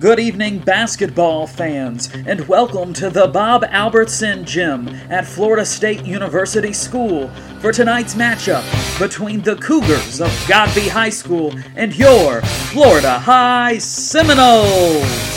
Good evening, basketball fans, and welcome to the Bob Albertson Gym at Florida State University School for tonight's matchup between the Cougars of Godby High School and your Florida High Seminoles.